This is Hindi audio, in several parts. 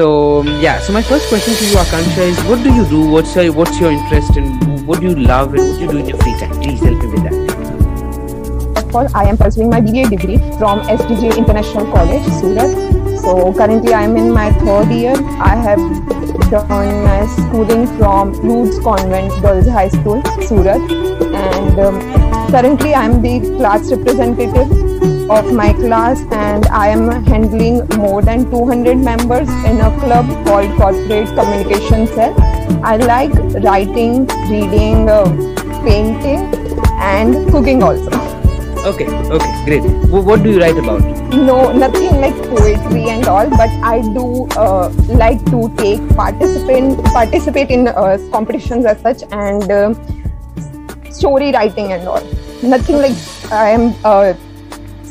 So yeah, so my first question to you, Akansha, is what do you do? What's your what's your interest and what do you love and what do you do in your free time? Please help me with that. Of course, I am pursuing my BBA degree from SDJ International College, Surat. So currently, I am in my third year. I have done my schooling from Lourdes Convent Girls High School, Surat, and um, currently I am the class representative of my class and I am handling more than 200 members in a club called Corporate Communication Cell. I like writing, reading, uh, painting and cooking also. Okay, okay, great. W- what do you write about? No, nothing like poetry and all, but I do uh, like to take participant participate in uh, competitions as such and uh, story writing and all. Nothing like I am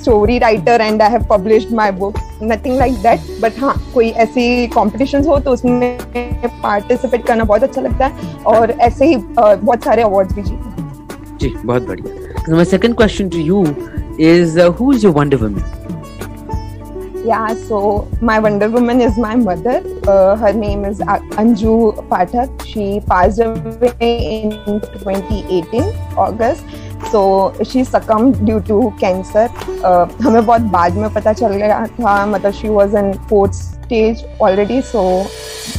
story writer and I have published my book. Nothing like that. But हाँ कोई ऐसी competitions हो तो उसमें participate करना बहुत अच्छा लगता है और ऐसे ही uh, बहुत सारे awards भी जीते जी बहुत बढ़िया second question to you is uh, who is your wonder woman Yeah, so my Wonder Woman is my mother. Uh, her name is Anju Pathak. She passed away in 2018 August. So she succumb due to. Uh, हमें बहुत बाद में पता चल गया था मतलब she was in fourth stage already so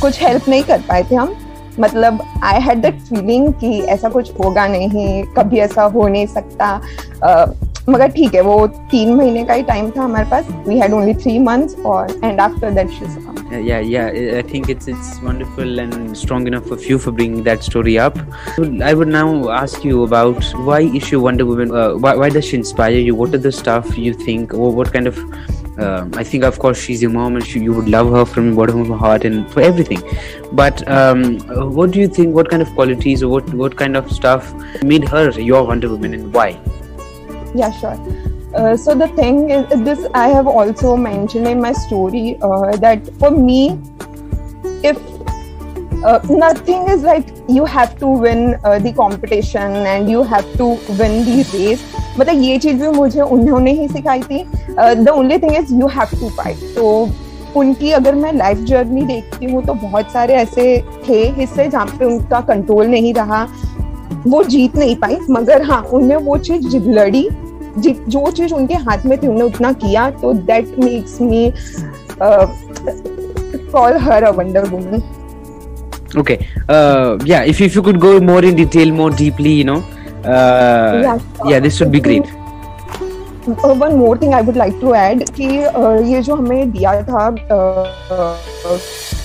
कुछ हेल्प नहीं कर पाए थे हम मतलब आई हैड दैट फीलिंग कि ऐसा कुछ होगा नहीं कभी ऐसा हो नहीं सकता uh, मगर ठीक है वो तीन महीने का ही टाइम था हमारे पास we had only three months और and after that she yeah yeah i think it's it's wonderful and strong enough of you for bringing that story up i would now ask you about why is she wonder woman uh, why, why does she inspire you what are the stuff you think or what kind of um, I think, of course, she's your mom, and she, you would love her from the bottom of your heart and for everything. But um, what do you think? What kind of qualities or what what kind of stuff made her your Wonder Woman, and why? Yeah, sure. Uh, so the thing is, this I have also mentioned in my story uh, that for me, if uh, nothing is like you have to win uh, the competition and you have to win the race मतलब ये चीज़ भी मुझे उन्होंने ही सिखाई थी the only thing is you have to fight तो उनकी अगर मैं लाइफ जर्नी देखती हूँ तो बहुत सारे ऐसे थे हिस्से जहाँ पे उनका कंट्रोल नहीं रहा वो जीत नहीं पाई मगर हाँ उनने वो चीज़ लड़ी जो चीज़ उनके हाथ में थी उन्होंने उतना किया तो that makes me call her a wonder woman okay uh yeah if, if you could go more in detail more deeply you know uh yeah, yeah this would be great one more thing I would like to add कि ये जो हमें दिया था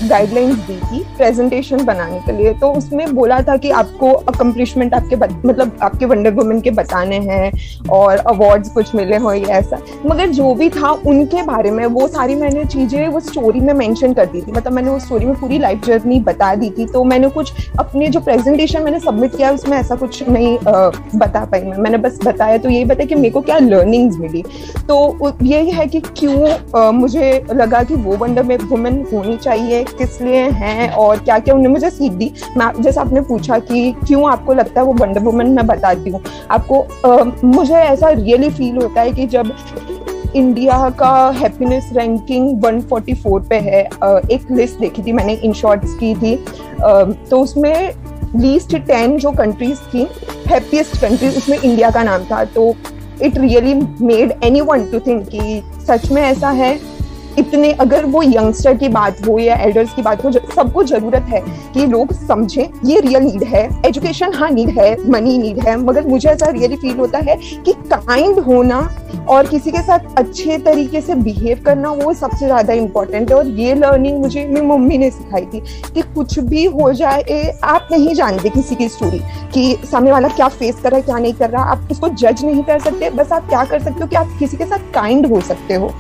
गाइडलाइंस दी थी प्रेजेंटेशन बनाने के लिए तो उसमें बोला था कि आपको अकम्पलिशमेंट आपके मतलब आपके वंडर वुमेन के बताने हैं और अवार्ड्स कुछ मिले हो या ऐसा। मगर जो भी था उनके बारे में वो सारी मैंने चीज़ें वो स्टोरी में मेंशन कर दी थी। मतलब मैंने वो स्टोरी में पूरी लाइफ जर्नी बता दी थी तो मैंने कुछ अपने जो प्रेजेंटेशन मैंने सबमिट किया उसमें ऐसा कुछ नहीं आ, बता पाई मैं। मैंने बस बताया तो यही बताया कि मेरे को क्या लर्निंग्स मिली। तो यही है कि क्यों मुझे लगा कि वो वंडर वुमेन होनी चाहिए किस लिए हैं और क्या क्या उन्होंने मुझे सीख दी। मैं जैसे आपने पूछा कि क्यों आपको लगता है वो वंडर वुमेन मैं बताती हूँ। आपको आ, मुझे ऐसा रियली फील होता है कि जब इंडिया का हैप्पीनेस रैंकिंग 144 पे है एक लिस्ट देखी थी मैंने इन शॉर्ट्स की थी तो उसमें लीस्ट टेन जो कंट्रीज़ थी हैप्पीएस्ट कंट्रीज़ उसमें इंडिया का नाम था। तो it really made anyone to think कि सच में ऐसा है? इतने अगर वो यंगस्टर की बात हो या एल्डर्स की बात हो सबको ज़रूरत है कि लोग समझें, ये रियल नीड है। एजुकेशन हाँ नीड है मनी नीड है, मगर मुझे ऐसा रियली फील होता है कि काइंड होना और किसी के साथ अच्छे तरीके से बिहेव करना वो सबसे ज़्यादा इंपॉर्टेंट है। और ये लर्निंग मुझे, मेरी मम्मी ने सिखाई थी कि कुछ भी हो जाए आप नहीं जानते किसी की स्टोरी कि सामने वाला क्या फेस कर रहा है, क्या नहीं कर रहा। आप उसको जज नहीं कर सकते, बस आप क्या कर सकते हो कि आप किसी के साथ काइंड हो सकते हो।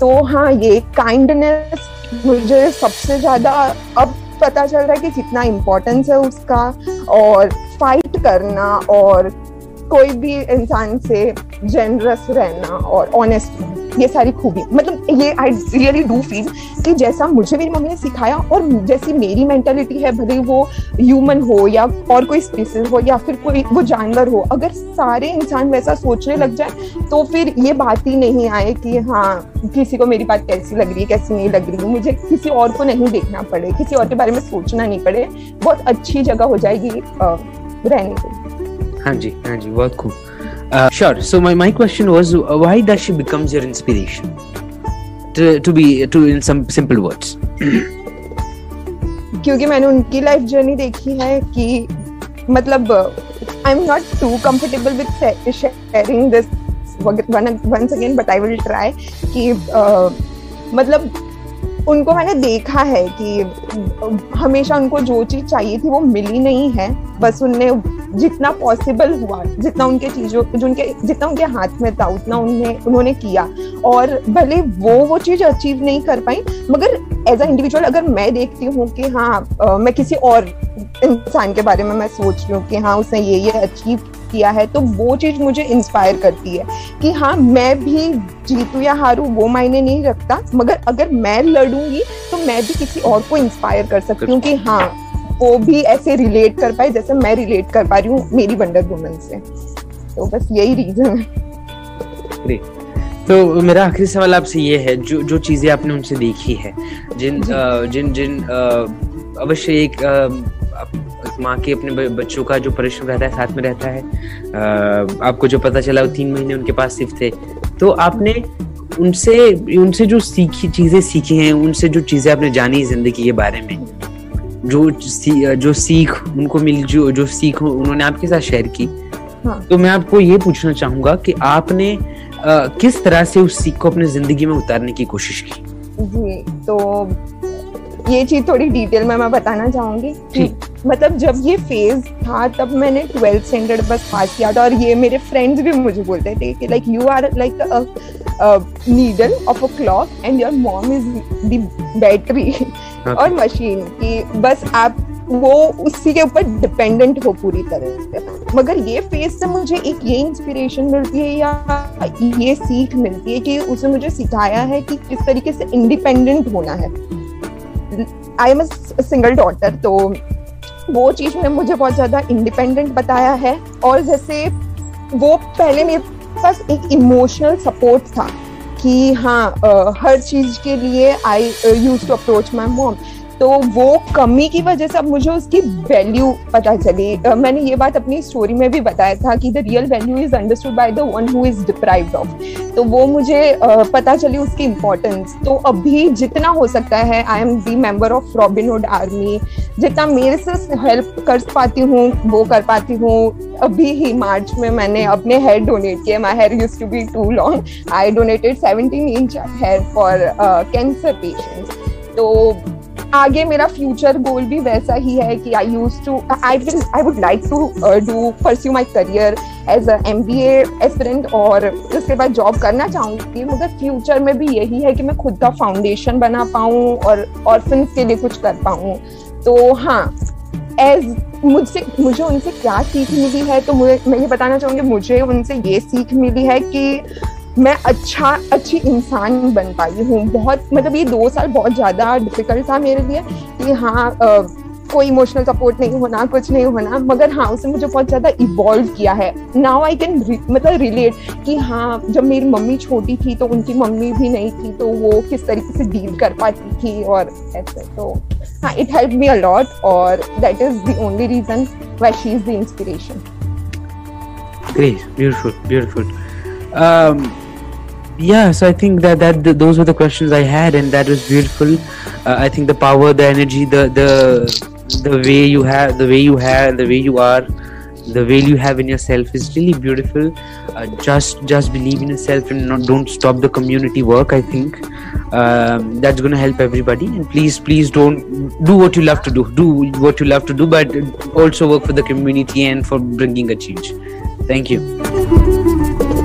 तो हाँ ये काइंडनेस मुझे सबसे ज़्यादा अब पता चल रहा है कि कितना इम्पोर्टेंस है उसका। और फाइट करना और कोई भी इंसान से जनरस रहना और ऑनेस्ट ये सारी खूबी। मतलब ये आई रियली डू फील कि जैसा मुझे मेरी मम्मी ने सिखाया और जैसी मेरी मेंटेलिटी है, भले वो ह्यूमन हो या और कोई स्पीसीज हो या फिर कोई वो जानवर हो, अगर सारे इंसान वैसा सोचने लग जाए तो फिर ये बात ही नहीं आए कि हाँ किसी को मेरी बात कैसी लग रही है, कैसी नहीं लग रही। मुझे किसी और को नहीं देखना पड़े, किसी और के बारे में सोचना नहीं पड़े। बहुत अच्छी जगह हो जाएगी रहने के हाँ जी हाँ जी बहुत खूब। Sure so my my question was why does becomes your inspiration to be to in simple words क्योंकि मैंने उनकी लाइफ जर्नी देखी है कि मतलब I am not too comfortable with sharing this once again but I will try कि uh, मतलब उनको मैंने देखा है कि हमेशा उनको जो चीज़ चाहिए थी वो मिली नहीं है। बस उनने जितना पॉसिबल हुआ जितना उनके चीज़ों जो उनके जितना उनके हाथ में था उतना उन्हें उन्होंने किया। और भले वो वो चीज़ अचीव नहीं कर पाई मगर एज अ इंडिविजुअल अगर मैं देखती हूँ कि हाँ आ, मैं किसी और इंसान के बारे में मैं सोच रही हूँ कि हाँ उसने ये ये अचीव किया है तो वो चीज़ मुझे इंस्पायर करती है कि हाँ मैं भी जीतू या हारू वो मायने नहीं रखता मगर अगर मैं लड़ूँगी तो मैं भी किसी और को इंस्पायर कर सकती हूँ कि हाँ वो भी ऐसे रिलेट कर पाए जैसे मैं रिलेट कर पा रही हूँ मेरी वंडर वुमन से। तो बस यही रीजन है। तो मेरा आखिरी सवाल आपसे ये है जो जो चीज़ें आपने उनसे देखी है जिन जिन जिन अवश्य एक माँ के अपने बच्चों का जो परिश्रम रहता है साथ में रहता है आ, आपको जो पता चला वो तीन महीने उनके पास सिर्फ़ थे। तो आपने उनसे उनसे जो सीखी चीज़ें सीखी हैं उनसे जो चीज़ें आपने जानी ज़िंदगी के बारे में जो सी, जो सीख उनको मिल जो जो सीख उन्होंने आपके साथ शेयर की। हाँ. तो मैं आपको ये पूछना चाहूँगा कि आपने आ, किस तरह से उस सीख को अपने ज़िंदगी में उतारने की कोशिश की? जी तो ये चीज़ थोड़ी डिटेल में मैं बताना चाहूँगी मतलब जब ये फ़ेज़ था तब मैंने ट्वेल्थ स्टैंडर्ड बस पास किया था और ये मेरे फ्रेंड्स भी मुझे बोलते थे कि like you are like needle of a clock and your mom is the battery और मशीन कि बस आप वो उसी के ऊपर डिपेंडेंट हो पूरी तरह से। मगर ये फ़ेज़ से मुझे एक ये इंस्पिरेशन मिलती है या ये सीख मिलती है कि उसने मुझे सिखाया है कि किस तरीके से इंडिपेंडेंट होना है। आई एम सिंगल डॉटर तो वो चीज़ में मुझे बहुत ज़्यादा इंडिपेंडेंट बताया है। और जैसे वो पहले मेरे पास एक इमोशनल सपोर्ट था कि हाँ हर चीज़ के लिए I used to approach my mom तो वो कमी की वजह से अब मुझे उसकी वैल्यू पता चली। uh, मैंने ये बात अपनी स्टोरी में भी बताया था कि the real value is understood by the one who is deprived of तो वो मुझे uh, पता चली उसकी इम्पोर्टेंस तो अभी जितना हो सकता है I am the member of Robin Hood army जितना मेरे से हेल्प कर पाती हूँ वो कर पाती हूँ। अभी ही मार्च में मैंने अपने हेयर डोनेट किए। My hair used to be too long I donated seventeen inch hair for cancer patients तो आगे मेरा फ्यूचर गोल भी वैसा ही है कि I used to I will I would like to do pursue my career as a M B aspirant और उसके बाद जॉब करना चाहूँगी, मगर फ्यूचर में भी यही है कि मैं खुद का फाउंडेशन बना पाऊँ और ऑर्फन के लिए कुछ कर पाऊँ। तो हाँ एज मुझसे, मुझे उनसे क्या सीख मिली है? तो मुझे, मैं ये बताना चाहूँगी, मुझे उनसे ये सीख मिली है कि मैं अच्छा अच्छी इंसान बन पाई हूँ। बहुत मतलब ये दो साल बहुत ज़्यादा डिफ़िकल्ट था मेरे लिए कि हाँ कोई इमोशनल सपोर्ट नहीं होना कुछ नहीं होना। मगर हाँ उसने मुझे बहुत ज़्यादा इवॉल्व किया है। नाउ आई कैन मतलब रिलेट कि हाँ जब मेरी मम्मी छोटी थी तो उनकी मम्मी भी नहीं थी तो वो किस तरीके से डील कर पाती थी और ऐसे। तो हाँ it help me a lot और that is the only reason why she is the inspiration Great, beautiful, beautiful. Um, yeah so i think that that those were the questions i had and that was beautiful. Uh, i think the power the energy the the the way you have the way you have the way you are the way you have in yourself is really beautiful. Uh, just just believe in yourself and not, don't stop the community work i think. Um, that's going to help everybody and please please don't do what you love to do. Do what you love to do but also work for the community and for bringing a change. Thank you